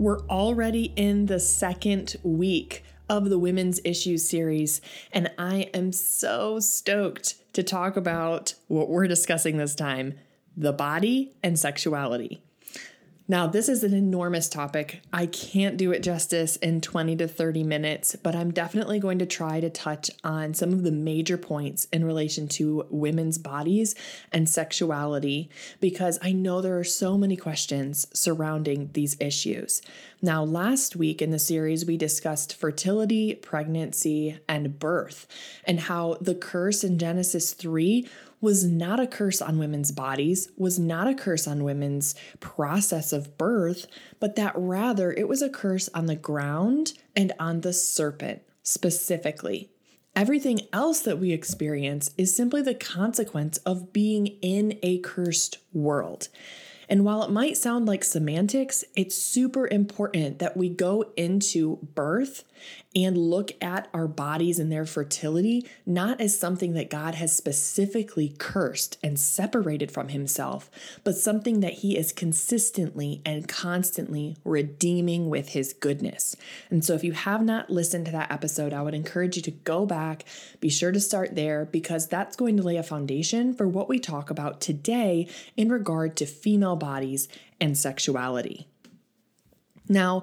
We're already in the second week of the Women's Issues series, and I am so stoked to talk about what we're discussing this time the body and sexuality. Now, this is an enormous topic. I can't do it justice in 20 to 30 minutes, but I'm definitely going to try to touch on some of the major points in relation to women's bodies and sexuality because I know there are so many questions surrounding these issues. Now, last week in the series, we discussed fertility, pregnancy, and birth, and how the curse in Genesis 3 was not a curse on women's bodies, was not a curse on women's process of birth, but that rather it was a curse on the ground and on the serpent specifically. Everything else that we experience is simply the consequence of being in a cursed world. And while it might sound like semantics, it's super important that we go into birth and look at our bodies and their fertility not as something that God has specifically cursed and separated from Himself, but something that He is consistently and constantly redeeming with His goodness. And so, if you have not listened to that episode, I would encourage you to go back, be sure to start there, because that's going to lay a foundation for what we talk about today in regard to female bodies and sexuality. Now,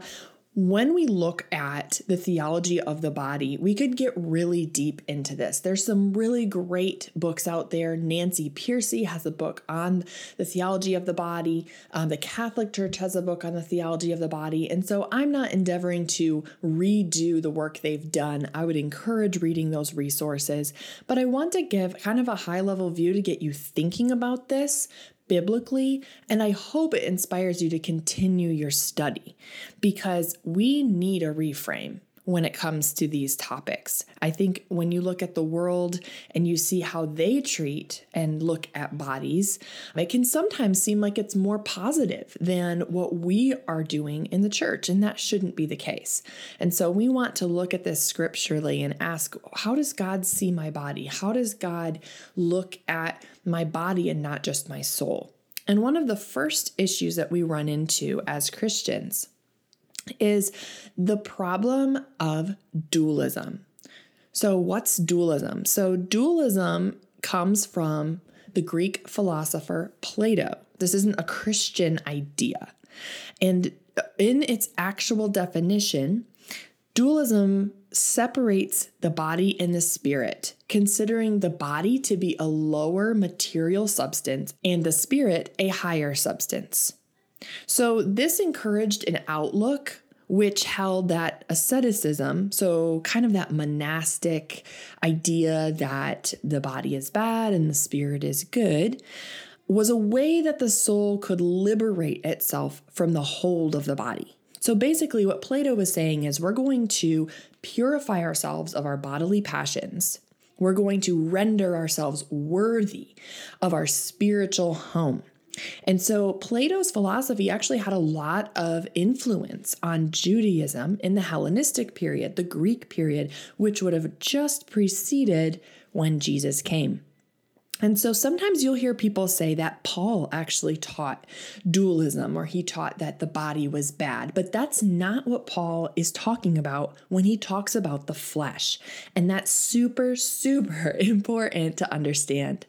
when we look at the theology of the body, we could get really deep into this. There's some really great books out there. Nancy Pearcey has a book on the theology of the body. Um, the Catholic Church has a book on the theology of the body. And so I'm not endeavoring to redo the work they've done. I would encourage reading those resources, but I want to give kind of a high level view to get you thinking about this biblically, and I hope it inspires you to continue your study because we need a reframe when it comes to these topics. I think when you look at the world and you see how they treat and look at bodies, it can sometimes seem like it's more positive than what we are doing in the church, and that shouldn't be the case. And so we want to look at this scripturally and ask how does God see my body? How does God look at my body and not just my soul? And one of the first issues that we run into as Christians is the problem of dualism. So, what's dualism? So, dualism comes from the Greek philosopher Plato. This isn't a Christian idea. And in its actual definition, dualism separates the body and the spirit, considering the body to be a lower material substance and the spirit a higher substance. So, this encouraged an outlook which held that asceticism, so kind of that monastic idea that the body is bad and the spirit is good, was a way that the soul could liberate itself from the hold of the body. So basically, what Plato was saying is we're going to purify ourselves of our bodily passions. We're going to render ourselves worthy of our spiritual home. And so Plato's philosophy actually had a lot of influence on Judaism in the Hellenistic period, the Greek period, which would have just preceded when Jesus came. And so sometimes you'll hear people say that Paul actually taught dualism or he taught that the body was bad, but that's not what Paul is talking about when he talks about the flesh. And that's super, super important to understand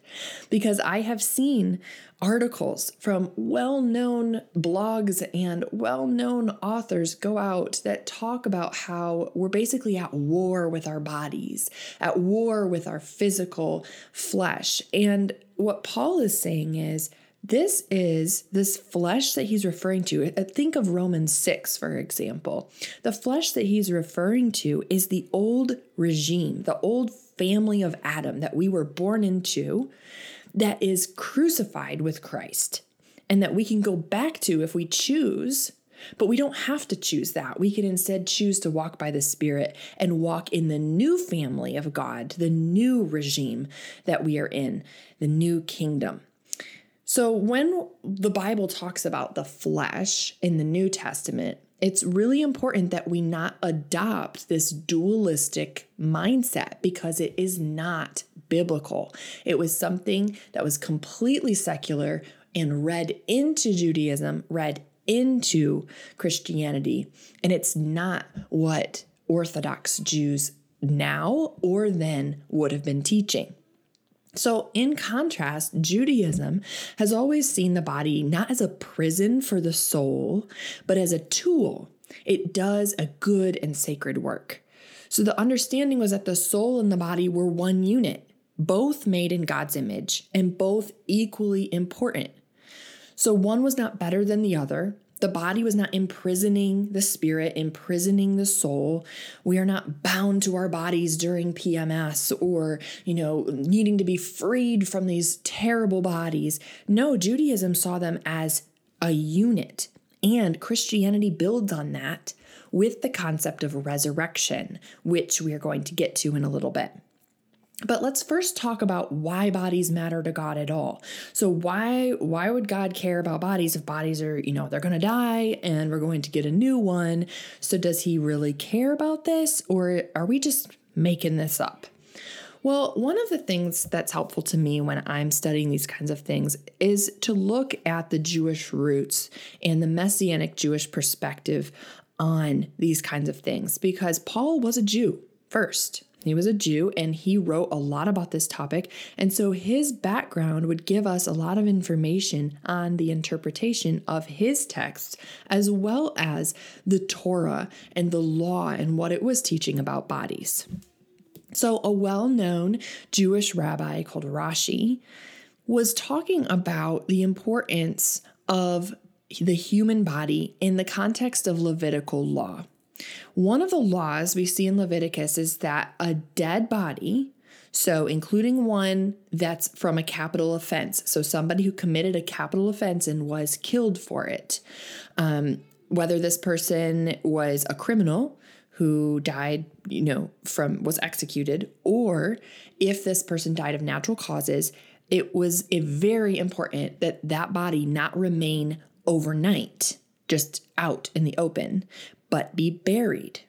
because I have seen articles from well known blogs and well known authors go out that talk about how we're basically at war with our bodies, at war with our physical flesh. And what Paul is saying is, this is this flesh that he's referring to. Uh, think of Romans 6, for example. The flesh that he's referring to is the old regime, the old family of Adam that we were born into that is crucified with Christ and that we can go back to if we choose But we don't have to choose that. We can instead choose to walk by the Spirit and walk in the new family of God, the new regime that we are in, the new kingdom. So, when the Bible talks about the flesh in the New Testament, it's really important that we not adopt this dualistic mindset because it is not biblical. It was something that was completely secular and read into Judaism, read into Christianity. And it's not what Orthodox Jews now or then would have been teaching. So, in contrast, Judaism has always seen the body not as a prison for the soul, but as a tool. It does a good and sacred work. So, the understanding was that the soul and the body were one unit, both made in God's image and both equally important. So, one was not better than the other. The body was not imprisoning the spirit, imprisoning the soul. We are not bound to our bodies during PMS or, you know, needing to be freed from these terrible bodies. No, Judaism saw them as a unit. And Christianity builds on that with the concept of resurrection, which we are going to get to in a little bit. But let's first talk about why bodies matter to God at all. So why why would God care about bodies if bodies are, you know, they're going to die and we're going to get a new one? So does he really care about this or are we just making this up? Well, one of the things that's helpful to me when I'm studying these kinds of things is to look at the Jewish roots and the messianic Jewish perspective on these kinds of things because Paul was a Jew first. He was a Jew and he wrote a lot about this topic. And so his background would give us a lot of information on the interpretation of his text, as well as the Torah and the law and what it was teaching about bodies. So, a well known Jewish rabbi called Rashi was talking about the importance of the human body in the context of Levitical law. One of the laws we see in Leviticus is that a dead body, so including one that's from a capital offense, so somebody who committed a capital offense and was killed for it, um, whether this person was a criminal who died, you know, from was executed, or if this person died of natural causes, it was very important that that body not remain overnight just out in the open, but be buried.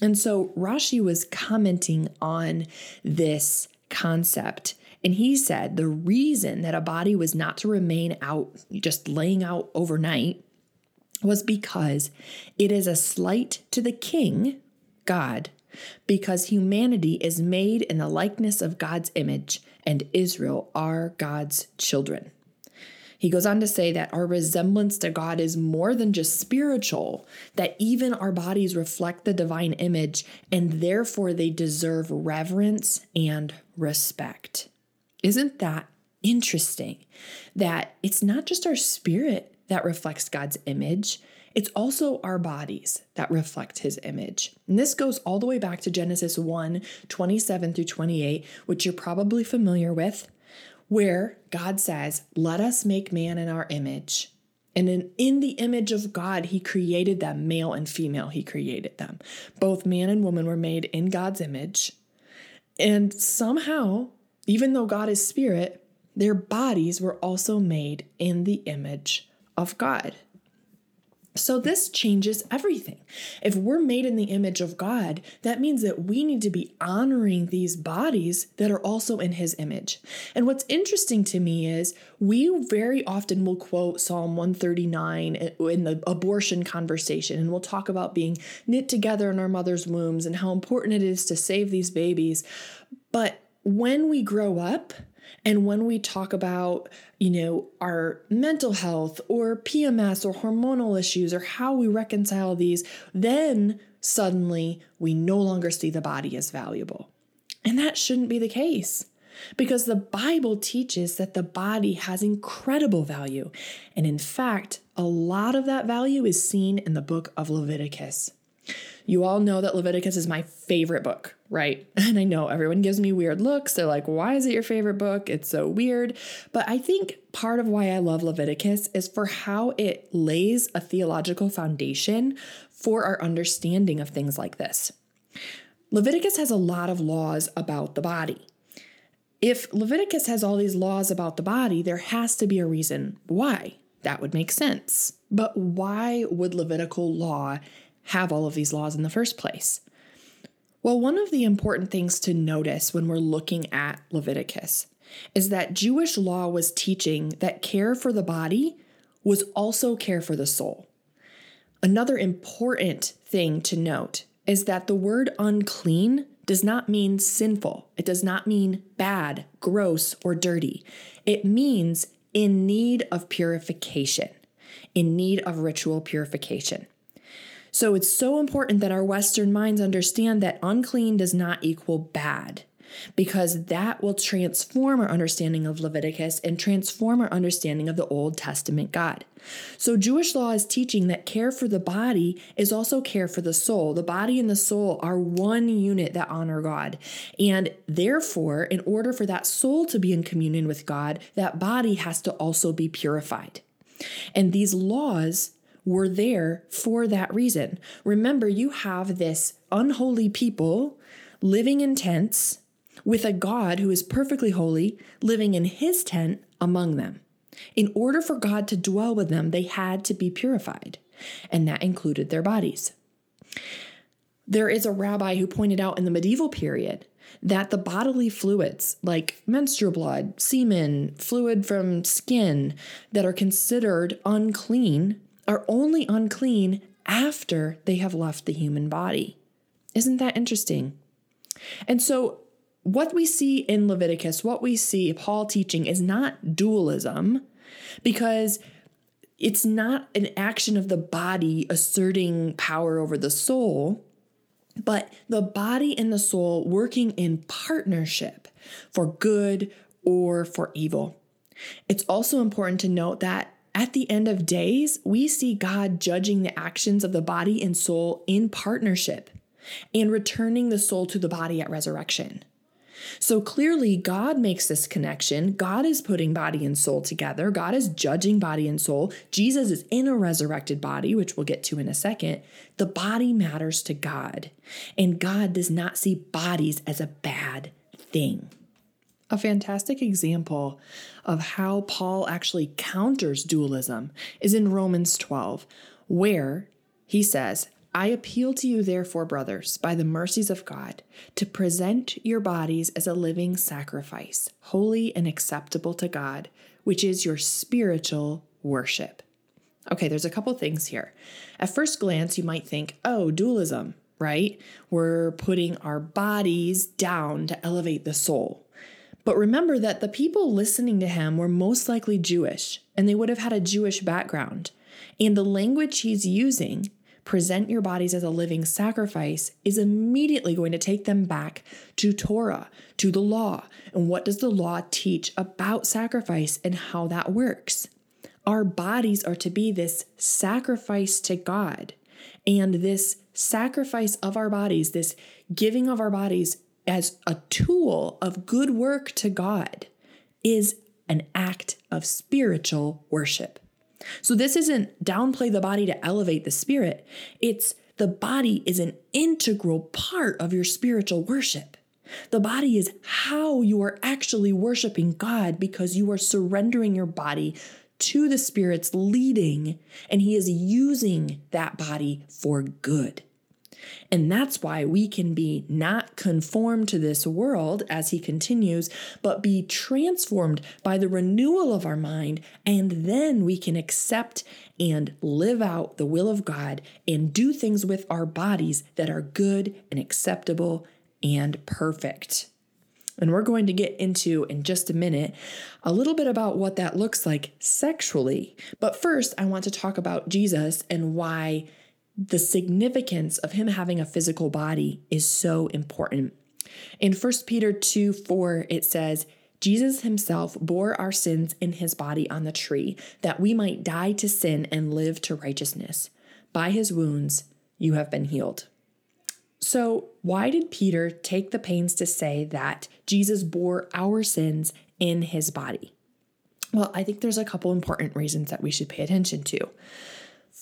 And so Rashi was commenting on this concept. And he said the reason that a body was not to remain out, just laying out overnight, was because it is a slight to the king, God, because humanity is made in the likeness of God's image, and Israel are God's children. He goes on to say that our resemblance to God is more than just spiritual, that even our bodies reflect the divine image, and therefore they deserve reverence and respect. Isn't that interesting? That it's not just our spirit that reflects God's image, it's also our bodies that reflect his image. And this goes all the way back to Genesis 1 27 through 28, which you're probably familiar with where God says, Let us make man in our image. And in, in the image of God, He created them, male and female, He created them. Both man and woman were made in God's image. And somehow, even though God is spirit, their bodies were also made in the image of God. So, this changes everything. If we're made in the image of God, that means that we need to be honoring these bodies that are also in His image. And what's interesting to me is we very often will quote Psalm 139 in the abortion conversation, and we'll talk about being knit together in our mother's wombs and how important it is to save these babies. But when we grow up, and when we talk about, you know, our mental health or PMS or hormonal issues or how we reconcile these, then suddenly we no longer see the body as valuable. And that shouldn't be the case because the Bible teaches that the body has incredible value. And in fact, a lot of that value is seen in the book of Leviticus. You all know that Leviticus is my favorite book, right? And I know everyone gives me weird looks. They're like, why is it your favorite book? It's so weird. But I think part of why I love Leviticus is for how it lays a theological foundation for our understanding of things like this. Leviticus has a lot of laws about the body. If Leviticus has all these laws about the body, there has to be a reason why. That would make sense. But why would Levitical law have all of these laws in the first place? Well, one of the important things to notice when we're looking at Leviticus is that Jewish law was teaching that care for the body was also care for the soul. Another important thing to note is that the word unclean does not mean sinful. It does not mean bad, gross, or dirty. It means in need of purification, in need of ritual purification. So it's so important that our Western minds understand that unclean does not equal bad because that will transform our understanding of Leviticus and transform our understanding of the Old Testament God. So, Jewish law is teaching that care for the body is also care for the soul. The body and the soul are one unit that honor God. And therefore, in order for that soul to be in communion with God, that body has to also be purified. And these laws were there for that reason. Remember, you have this unholy people living in tents with a God who is perfectly holy living in his tent among them. In order for God to dwell with them, they had to be purified, and that included their bodies. There is a rabbi who pointed out in the medieval period that the bodily fluids, like menstrual blood, semen, fluid from skin, that are considered unclean, are only unclean after they have left the human body. Isn't that interesting? And so what we see in Leviticus, what we see Paul teaching is not dualism because it's not an action of the body asserting power over the soul, but the body and the soul working in partnership for good or for evil. It's also important to note that at the end of days, we see God judging the actions of the body and soul in partnership and returning the soul to the body at resurrection. So clearly, God makes this connection. God is putting body and soul together. God is judging body and soul. Jesus is in a resurrected body, which we'll get to in a second. The body matters to God, and God does not see bodies as a bad thing. A fantastic example of how Paul actually counters dualism is in Romans 12, where he says, I appeal to you, therefore, brothers, by the mercies of God, to present your bodies as a living sacrifice, holy and acceptable to God, which is your spiritual worship. Okay, there's a couple things here. At first glance, you might think, oh, dualism, right? We're putting our bodies down to elevate the soul. But remember that the people listening to him were most likely Jewish, and they would have had a Jewish background. And the language he's using present your bodies as a living sacrifice is immediately going to take them back to Torah, to the law. And what does the law teach about sacrifice and how that works? Our bodies are to be this sacrifice to God. And this sacrifice of our bodies, this giving of our bodies as a tool of good work to God, is an act of spiritual worship. So this isn't downplay the body to elevate the spirit. It's the body is an integral part of your spiritual worship. The body is how you are actually worshiping God because you are surrendering your body to the Spirit's leading, and He is using that body for good. And that's why we can be not conformed to this world, as he continues, but be transformed by the renewal of our mind. And then we can accept and live out the will of God and do things with our bodies that are good and acceptable and perfect. And we're going to get into in just a minute a little bit about what that looks like sexually. But first, I want to talk about Jesus and why the significance of him having a physical body is so important. In 1 Peter 2 4, it says, Jesus himself bore our sins in his body on the tree, that we might die to sin and live to righteousness. By his wounds, you have been healed. So, why did Peter take the pains to say that Jesus bore our sins in his body? Well, I think there's a couple important reasons that we should pay attention to.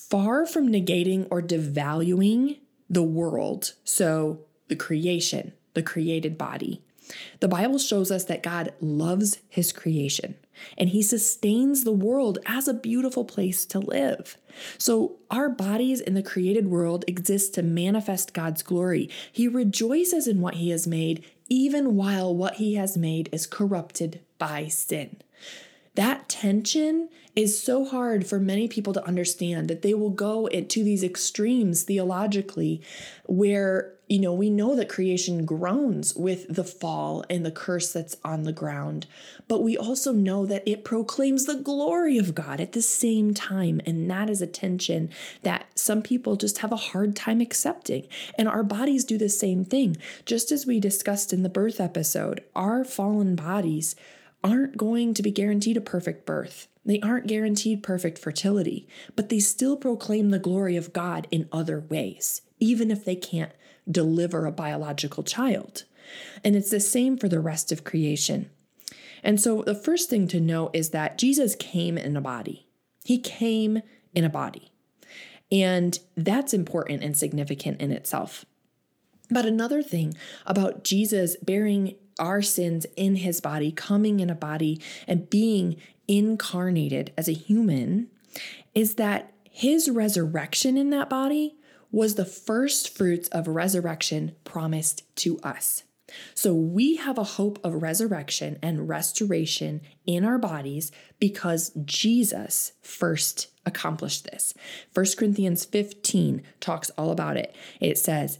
Far from negating or devaluing the world, so the creation, the created body, the Bible shows us that God loves his creation and he sustains the world as a beautiful place to live. So, our bodies in the created world exist to manifest God's glory. He rejoices in what he has made, even while what he has made is corrupted by sin. That tension is so hard for many people to understand that they will go into these extremes theologically where you know, we know that creation groans with the fall and the curse that's on the ground, but we also know that it proclaims the glory of God at the same time. And that is a tension that some people just have a hard time accepting. And our bodies do the same thing. Just as we discussed in the birth episode, our fallen bodies aren't going to be guaranteed a perfect birth. They aren't guaranteed perfect fertility, but they still proclaim the glory of God in other ways, even if they can't deliver a biological child. And it's the same for the rest of creation. And so the first thing to know is that Jesus came in a body. He came in a body. And that's important and significant in itself. But another thing about Jesus bearing our sins in his body, coming in a body, and being incarnated as a human is that his resurrection in that body was the first fruits of resurrection promised to us. So we have a hope of resurrection and restoration in our bodies because Jesus first accomplished this. 1 Corinthians 15 talks all about it. It says,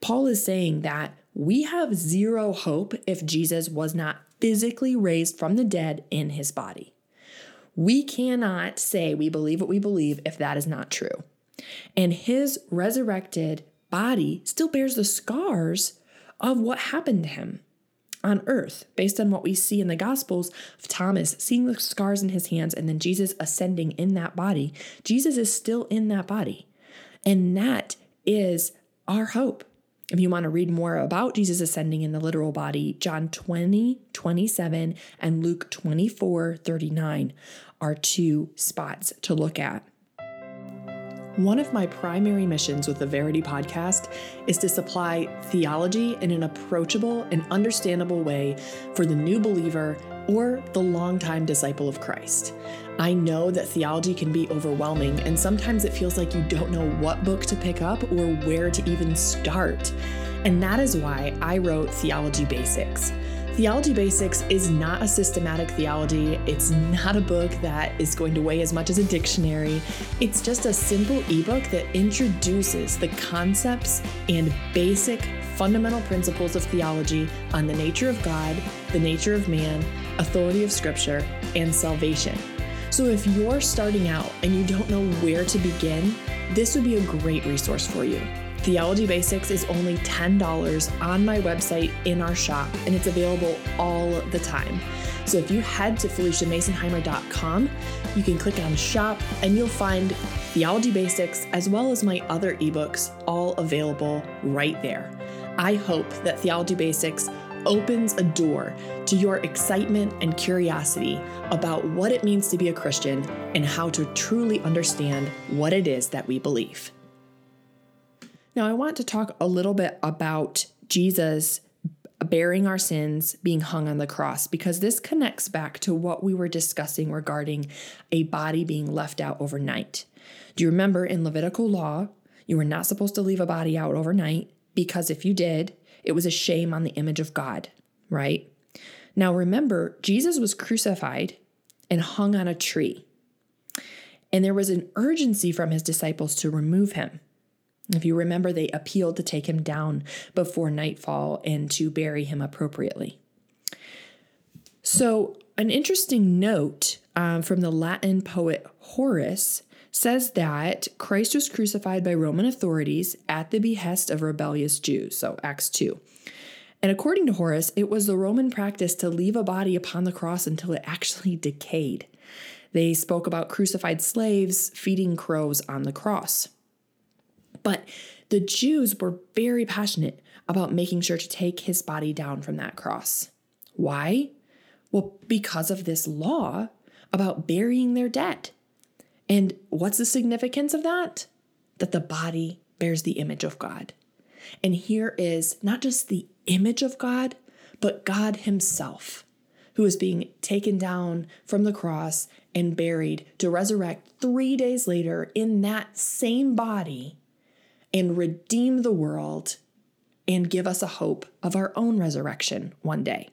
Paul is saying that we have zero hope if Jesus was not physically raised from the dead in his body. We cannot say we believe what we believe if that is not true. And his resurrected body still bears the scars of what happened to him on earth, based on what we see in the Gospels of Thomas seeing the scars in his hands and then Jesus ascending in that body. Jesus is still in that body. And that is our hope. If you want to read more about Jesus ascending in the literal body, John 20, 27, and Luke 24, 39 are two spots to look at. One of my primary missions with the Verity podcast is to supply theology in an approachable and understandable way for the new believer or the longtime disciple of Christ. I know that theology can be overwhelming, and sometimes it feels like you don't know what book to pick up or where to even start. And that is why I wrote Theology Basics. Theology Basics is not a systematic theology. It's not a book that is going to weigh as much as a dictionary. It's just a simple ebook that introduces the concepts and basic fundamental principles of theology on the nature of God, the nature of man, authority of Scripture, and salvation. So if you're starting out and you don't know where to begin, this would be a great resource for you. Theology Basics is only $10 on my website in our shop, and it's available all the time. So if you head to FeliciaMasonheimer.com, you can click on shop and you'll find Theology Basics as well as my other ebooks all available right there. I hope that Theology Basics opens a door to your excitement and curiosity about what it means to be a Christian and how to truly understand what it is that we believe. Now, I want to talk a little bit about Jesus bearing our sins, being hung on the cross, because this connects back to what we were discussing regarding a body being left out overnight. Do you remember in Levitical law, you were not supposed to leave a body out overnight because if you did, it was a shame on the image of God, right? Now remember, Jesus was crucified and hung on a tree. And there was an urgency from his disciples to remove him. If you remember, they appealed to take him down before nightfall and to bury him appropriately. So, an interesting note um, from the Latin poet Horace says that Christ was crucified by Roman authorities at the behest of rebellious Jews. So, Acts 2. And according to Horace, it was the Roman practice to leave a body upon the cross until it actually decayed. They spoke about crucified slaves feeding crows on the cross. But the Jews were very passionate about making sure to take his body down from that cross. Why? Well, because of this law about burying their dead. And what's the significance of that? That the body bears the image of God. And here is not just the image of God, but God Himself, who is being taken down from the cross and buried to resurrect three days later in that same body and redeem the world and give us a hope of our own resurrection one day.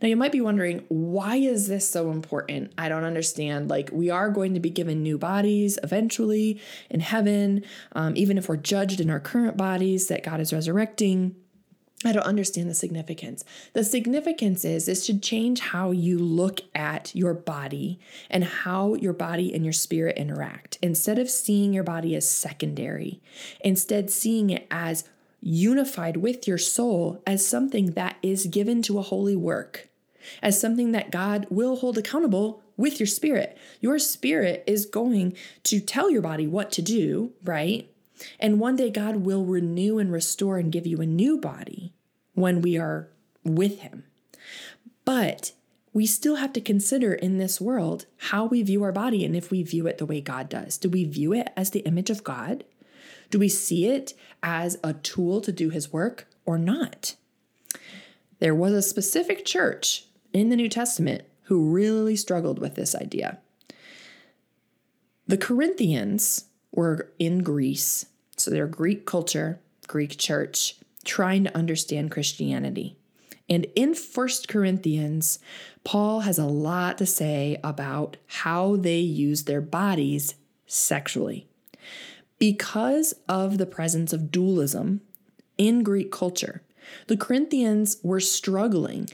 Now, you might be wondering, why is this so important? I don't understand. Like, we are going to be given new bodies eventually in heaven, um, even if we're judged in our current bodies that God is resurrecting. I don't understand the significance. The significance is this should change how you look at your body and how your body and your spirit interact. Instead of seeing your body as secondary, instead seeing it as unified with your soul as something that is given to a holy work as something that God will hold accountable with your spirit. Your spirit is going to tell your body what to do, right? And one day God will renew and restore and give you a new body when we are with Him. But we still have to consider in this world how we view our body and if we view it the way God does. Do we view it as the image of God? Do we see it as a tool to do His work or not? There was a specific church in the New Testament who really struggled with this idea. The Corinthians were in Greece, so they're Greek culture, Greek church, trying to understand Christianity. And in First Corinthians, Paul has a lot to say about how they use their bodies sexually. Because of the presence of dualism in Greek culture, the Corinthians were struggling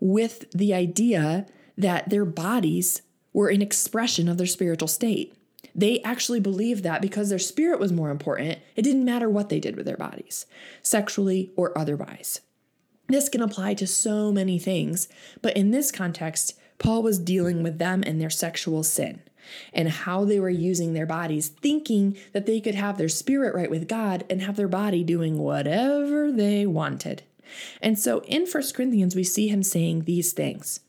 with the idea that their bodies were an expression of their spiritual state. They actually believed that because their spirit was more important, it didn't matter what they did with their bodies, sexually or otherwise. This can apply to so many things, but in this context, Paul was dealing with them and their sexual sin and how they were using their bodies, thinking that they could have their spirit right with God and have their body doing whatever they wanted. And so in 1 Corinthians, we see him saying these things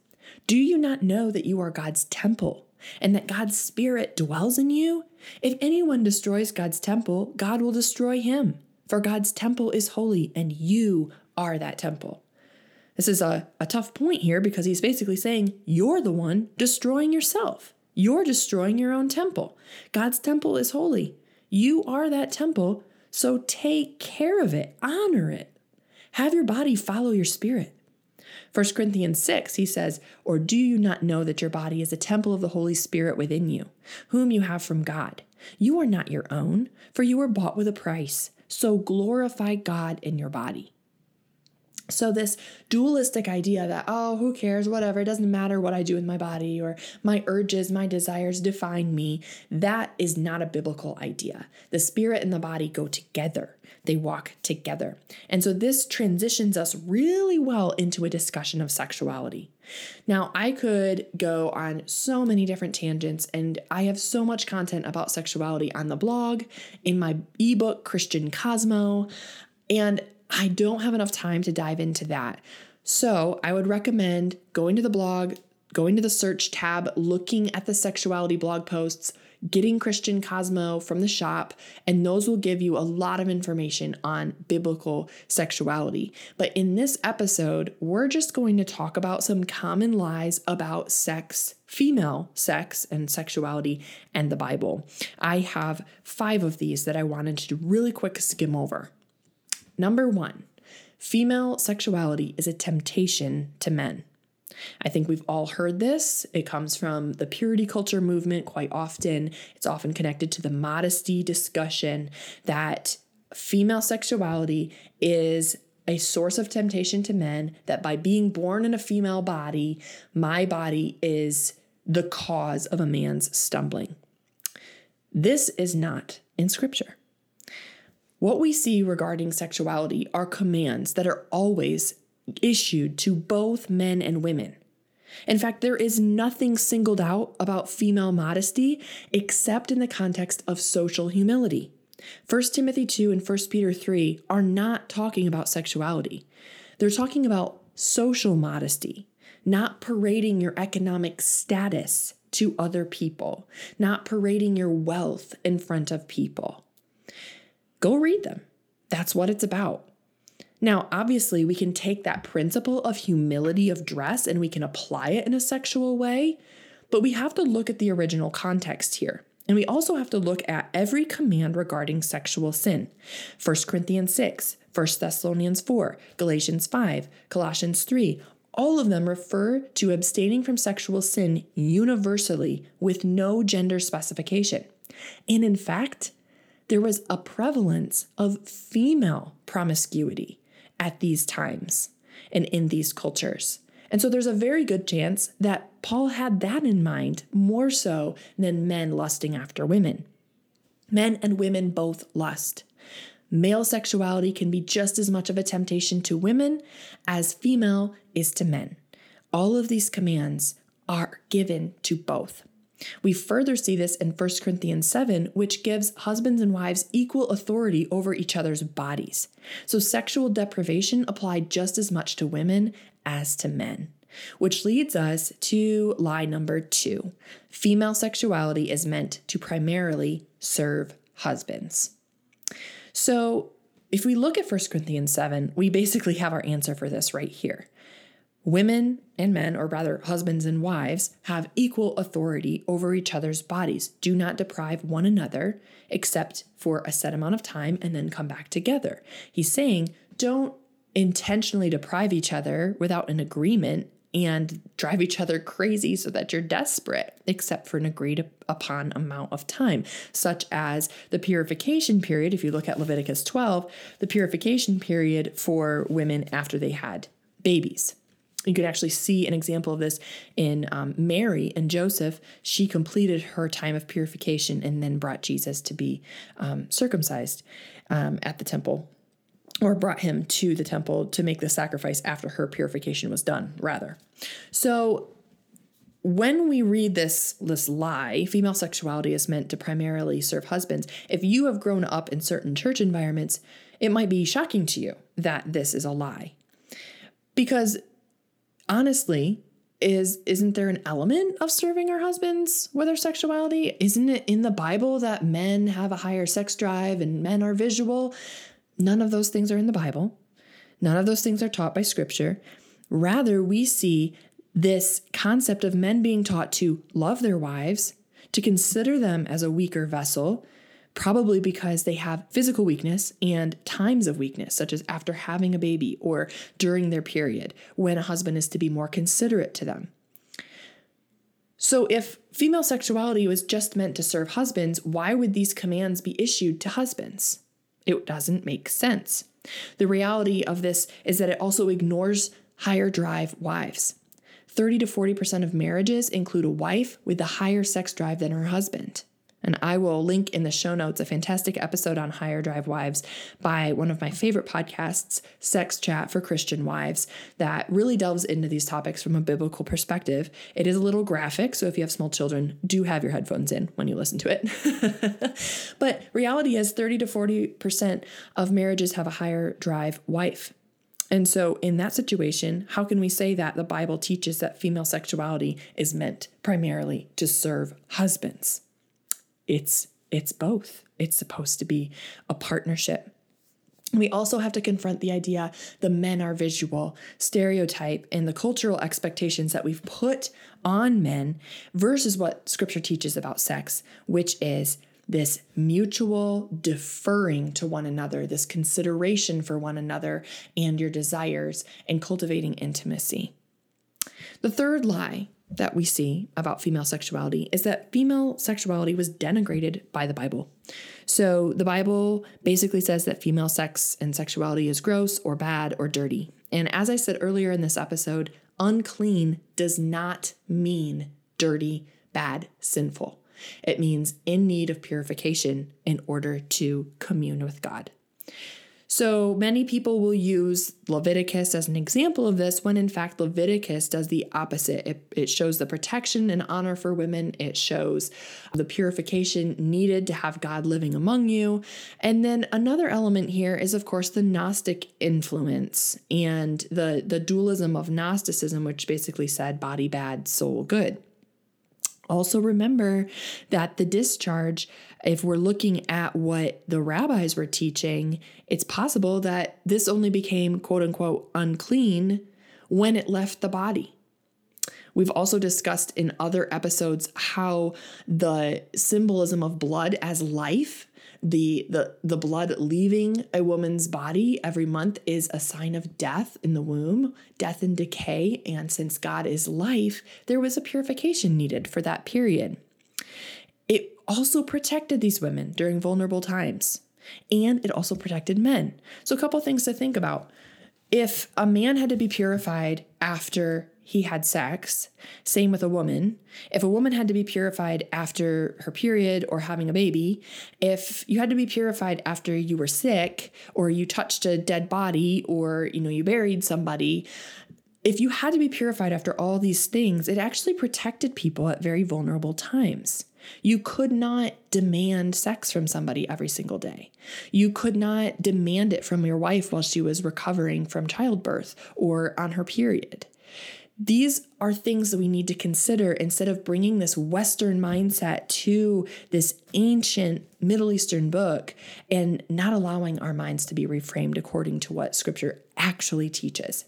Do you not know that you are God's temple and that God's Spirit dwells in you? If anyone destroys God's temple, God will destroy him. For God's temple is holy, and you are that temple. This is a, a tough point here because he's basically saying you're the one destroying yourself. You're destroying your own temple. God's temple is holy. You are that temple, so take care of it, honor it. Have your body follow your spirit. 1 Corinthians 6, he says, Or do you not know that your body is a temple of the Holy Spirit within you, whom you have from God? You are not your own, for you were bought with a price. So glorify God in your body. So, this dualistic idea that, oh, who cares, whatever, it doesn't matter what I do with my body or my urges, my desires define me, that is not a biblical idea. The spirit and the body go together, they walk together. And so, this transitions us really well into a discussion of sexuality. Now, I could go on so many different tangents, and I have so much content about sexuality on the blog, in my ebook, Christian Cosmo. And I don't have enough time to dive into that. So I would recommend going to the blog, going to the search tab, looking at the sexuality blog posts, getting Christian Cosmo from the shop, and those will give you a lot of information on biblical sexuality. But in this episode, we're just going to talk about some common lies about sex, female sex, and sexuality, and the Bible. I have five of these that I wanted to really quick skim over. Number one, female sexuality is a temptation to men. I think we've all heard this. It comes from the purity culture movement quite often. It's often connected to the modesty discussion that female sexuality is a source of temptation to men, that by being born in a female body, my body is the cause of a man's stumbling. This is not in scripture. What we see regarding sexuality are commands that are always issued to both men and women. In fact, there is nothing singled out about female modesty except in the context of social humility. 1 Timothy 2 and 1 Peter 3 are not talking about sexuality. They're talking about social modesty, not parading your economic status to other people, not parading your wealth in front of people. Go read them. That's what it's about. Now, obviously, we can take that principle of humility of dress and we can apply it in a sexual way, but we have to look at the original context here. And we also have to look at every command regarding sexual sin 1 Corinthians 6, 1 Thessalonians 4, Galatians 5, Colossians 3. All of them refer to abstaining from sexual sin universally with no gender specification. And in fact, there was a prevalence of female promiscuity at these times and in these cultures. And so there's a very good chance that Paul had that in mind more so than men lusting after women. Men and women both lust. Male sexuality can be just as much of a temptation to women as female is to men. All of these commands are given to both. We further see this in 1 Corinthians 7, which gives husbands and wives equal authority over each other's bodies. So sexual deprivation applied just as much to women as to men. Which leads us to lie number two female sexuality is meant to primarily serve husbands. So, if we look at 1 Corinthians 7, we basically have our answer for this right here. Women and men, or rather husbands and wives, have equal authority over each other's bodies. Do not deprive one another except for a set amount of time and then come back together. He's saying, don't intentionally deprive each other without an agreement and drive each other crazy so that you're desperate, except for an agreed upon amount of time, such as the purification period. If you look at Leviticus 12, the purification period for women after they had babies. You could actually see an example of this in um, Mary and Joseph. She completed her time of purification and then brought Jesus to be um, circumcised um, at the temple, or brought him to the temple to make the sacrifice after her purification was done, rather. So when we read this this lie, female sexuality is meant to primarily serve husbands. If you have grown up in certain church environments, it might be shocking to you that this is a lie. Because honestly, is isn't there an element of serving our husbands with our sexuality? Isn't it in the Bible that men have a higher sex drive and men are visual? None of those things are in the Bible. None of those things are taught by scripture. Rather, we see this concept of men being taught to love their wives, to consider them as a weaker vessel, probably because they have physical weakness and times of weakness, such as after having a baby or during their period, when a husband is to be more considerate to them. So, if female sexuality was just meant to serve husbands, why would these commands be issued to husbands? It doesn't make sense. The reality of this is that it also ignores higher drive wives. 30 to 40% of marriages include a wife with a higher sex drive than her husband. And I will link in the show notes a fantastic episode on higher drive wives by one of my favorite podcasts, Sex Chat for Christian Wives, that really delves into these topics from a biblical perspective. It is a little graphic, so if you have small children, do have your headphones in when you listen to it. but reality is 30 to 40% of marriages have a higher drive wife. And so, in that situation, how can we say that the Bible teaches that female sexuality is meant primarily to serve husbands? It's it's both. It's supposed to be a partnership. We also have to confront the idea the men are visual stereotype and the cultural expectations that we've put on men versus what scripture teaches about sex, which is this mutual deferring to one another, this consideration for one another and your desires, and cultivating intimacy. The third lie that we see about female sexuality is that female sexuality was denigrated by the Bible. So the Bible basically says that female sex and sexuality is gross or bad or dirty. And as I said earlier in this episode, unclean does not mean dirty, bad, sinful. It means in need of purification in order to commune with God. So many people will use Leviticus as an example of this when in fact Leviticus does the opposite. It, it, shows the protection and honor for women, it shows the purification needed to have God living among you. And then another element here is, of course, the Gnostic influence and the, the dualism of Gnosticism, which basically said body bad, soul good. Also, remember that the discharge, if we're looking at what the rabbis were teaching, it's possible that this only became quote unquote unclean when it left the body. We've also discussed in other episodes how the symbolism of blood as life the the the blood leaving a woman's body every month is a sign of death in the womb, death and decay, and since God is life, there was a purification needed for that period. Also protected these women during vulnerable times, and it also protected men. So a couple things to think about. If a man had to be purified after he had sex. Same with a woman. If a woman had to be purified after her period or having a baby, if you had to be purified after you were sick or you touched a dead body or you know you buried somebody, if you had to be purified after all these things, it actually protected people at very vulnerable times. You could not demand sex from somebody every single day. You could not demand it from your wife while she was recovering from childbirth or on her period. These are things that we need to consider instead of bringing this Western mindset to this ancient Middle Eastern book and not allowing our minds to be reframed according to what Scripture actually teaches.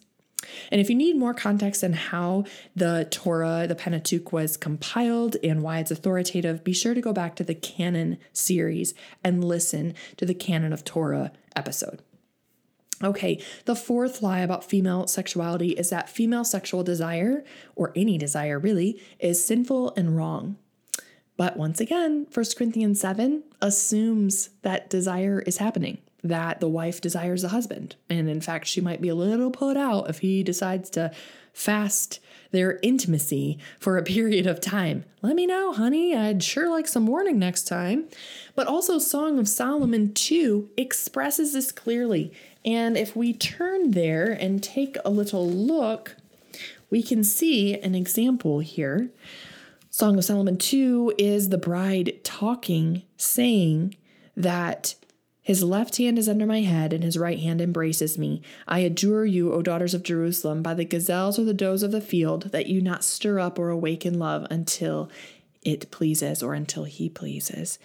And if you need more context on how the Torah, the Pentateuch, was compiled and why it's authoritative, be sure to go back to the Canon series and listen to the Canon of Torah episode. Okay, the fourth lie about female sexuality is that female sexual desire, or any desire really, is sinful and wrong. But once again, 1 Corinthians 7 assumes that desire is happening, that the wife desires the husband. And in fact, she might be a little put out if he decides to fast their intimacy for a period of time. Let me know, honey. I'd sure like some warning next time. But also, Song of Solomon 2 expresses this clearly. And if we turn there and take a little look, we can see an example here. Song of Solomon 2 is the bride talking, saying that his left hand is under my head, and his right hand embraces me. I adjure you, O daughters of Jerusalem, by the gazelles or the does of the field, that you not stir up or awaken love until it pleases or until he pleases.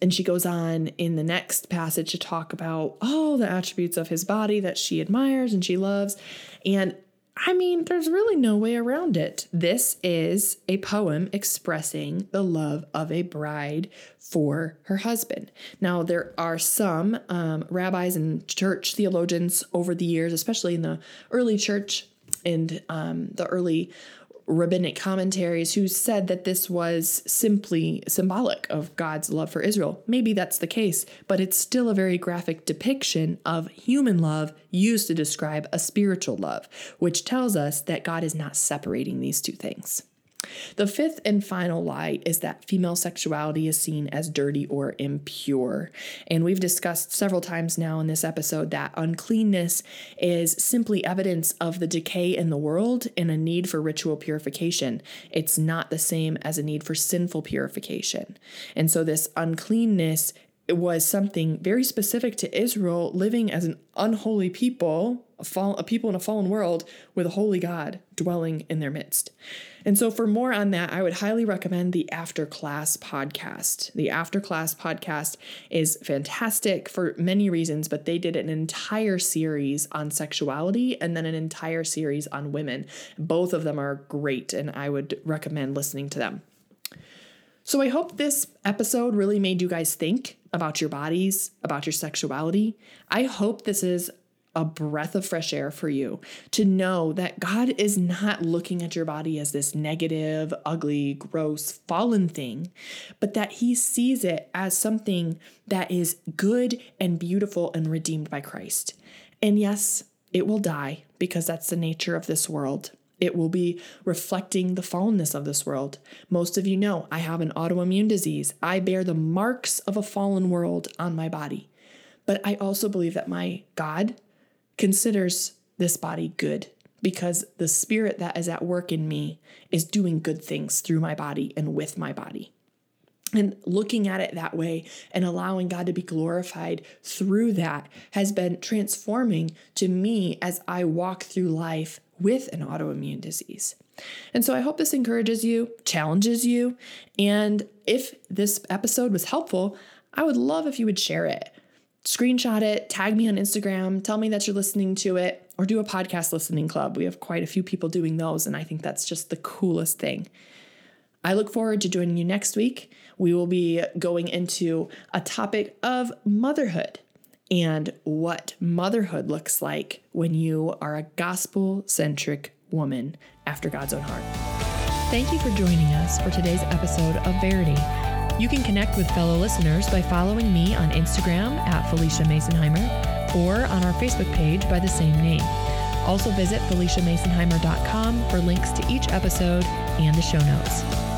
And she goes on in the next passage to talk about all the attributes of his body that she admires and she loves. And I mean, there's really no way around it. This is a poem expressing the love of a bride for her husband. Now, there are some um, rabbis and church theologians over the years, especially in the early church and um, the early rabbinic commentaries who said that this was simply symbolic of God's love for Israel. Maybe that's the case, but it's still a very graphic depiction of human love used to describe a spiritual love, which tells us that God is not separating these two things. The fifth and final lie is that female sexuality is seen as dirty or impure. And we've discussed several times now in this episode that uncleanness is simply evidence of the decay in the world and a need for ritual purification. It's not the same as a need for sinful purification. And so this uncleanness was something very specific to Israel living as an unholy people, a, fall, a people in a fallen world with a holy God dwelling in their midst. And so, for more on that, I would highly recommend the After Class podcast. The After Class podcast is fantastic for many reasons, but they did an entire series on sexuality and then an entire series on women. Both of them are great, and I would recommend listening to them. So, I hope this episode really made you guys think about your bodies, about your sexuality. I hope this is a breath of fresh air for you to know that God is not looking at your body as this negative, ugly, gross, fallen thing, but that He sees it as something that is good and beautiful and redeemed by Christ. And yes, it will die because that's the nature of this world. It will be reflecting the fallenness of this world. Most of you know I have an autoimmune disease. I bear the marks of a fallen world on my body. But I also believe that my God considers this body good because the spirit that is at work in me is doing good things through my body and with my body. And looking at it that way and allowing God to be glorified through that has been transforming to me as I walk through life with an autoimmune disease. And so I hope this encourages you, challenges you. And if this episode was helpful, I would love if you would share it. Screenshot it, tag me on Instagram, tell me that you're listening to it, or do a podcast listening club. We have quite a few people doing those, and I think that's just the coolest thing. I look forward to joining you next week. We will be going into a topic of motherhood and what motherhood looks like when you are a gospel centric woman after God's own heart. Thank you for joining us for today's episode of Verity. You can connect with fellow listeners by following me on Instagram at Phylicia Masonheimer or on our Facebook page by the same name. Also visit PhyliciaMasonheimer.com for links to each episode and the show notes.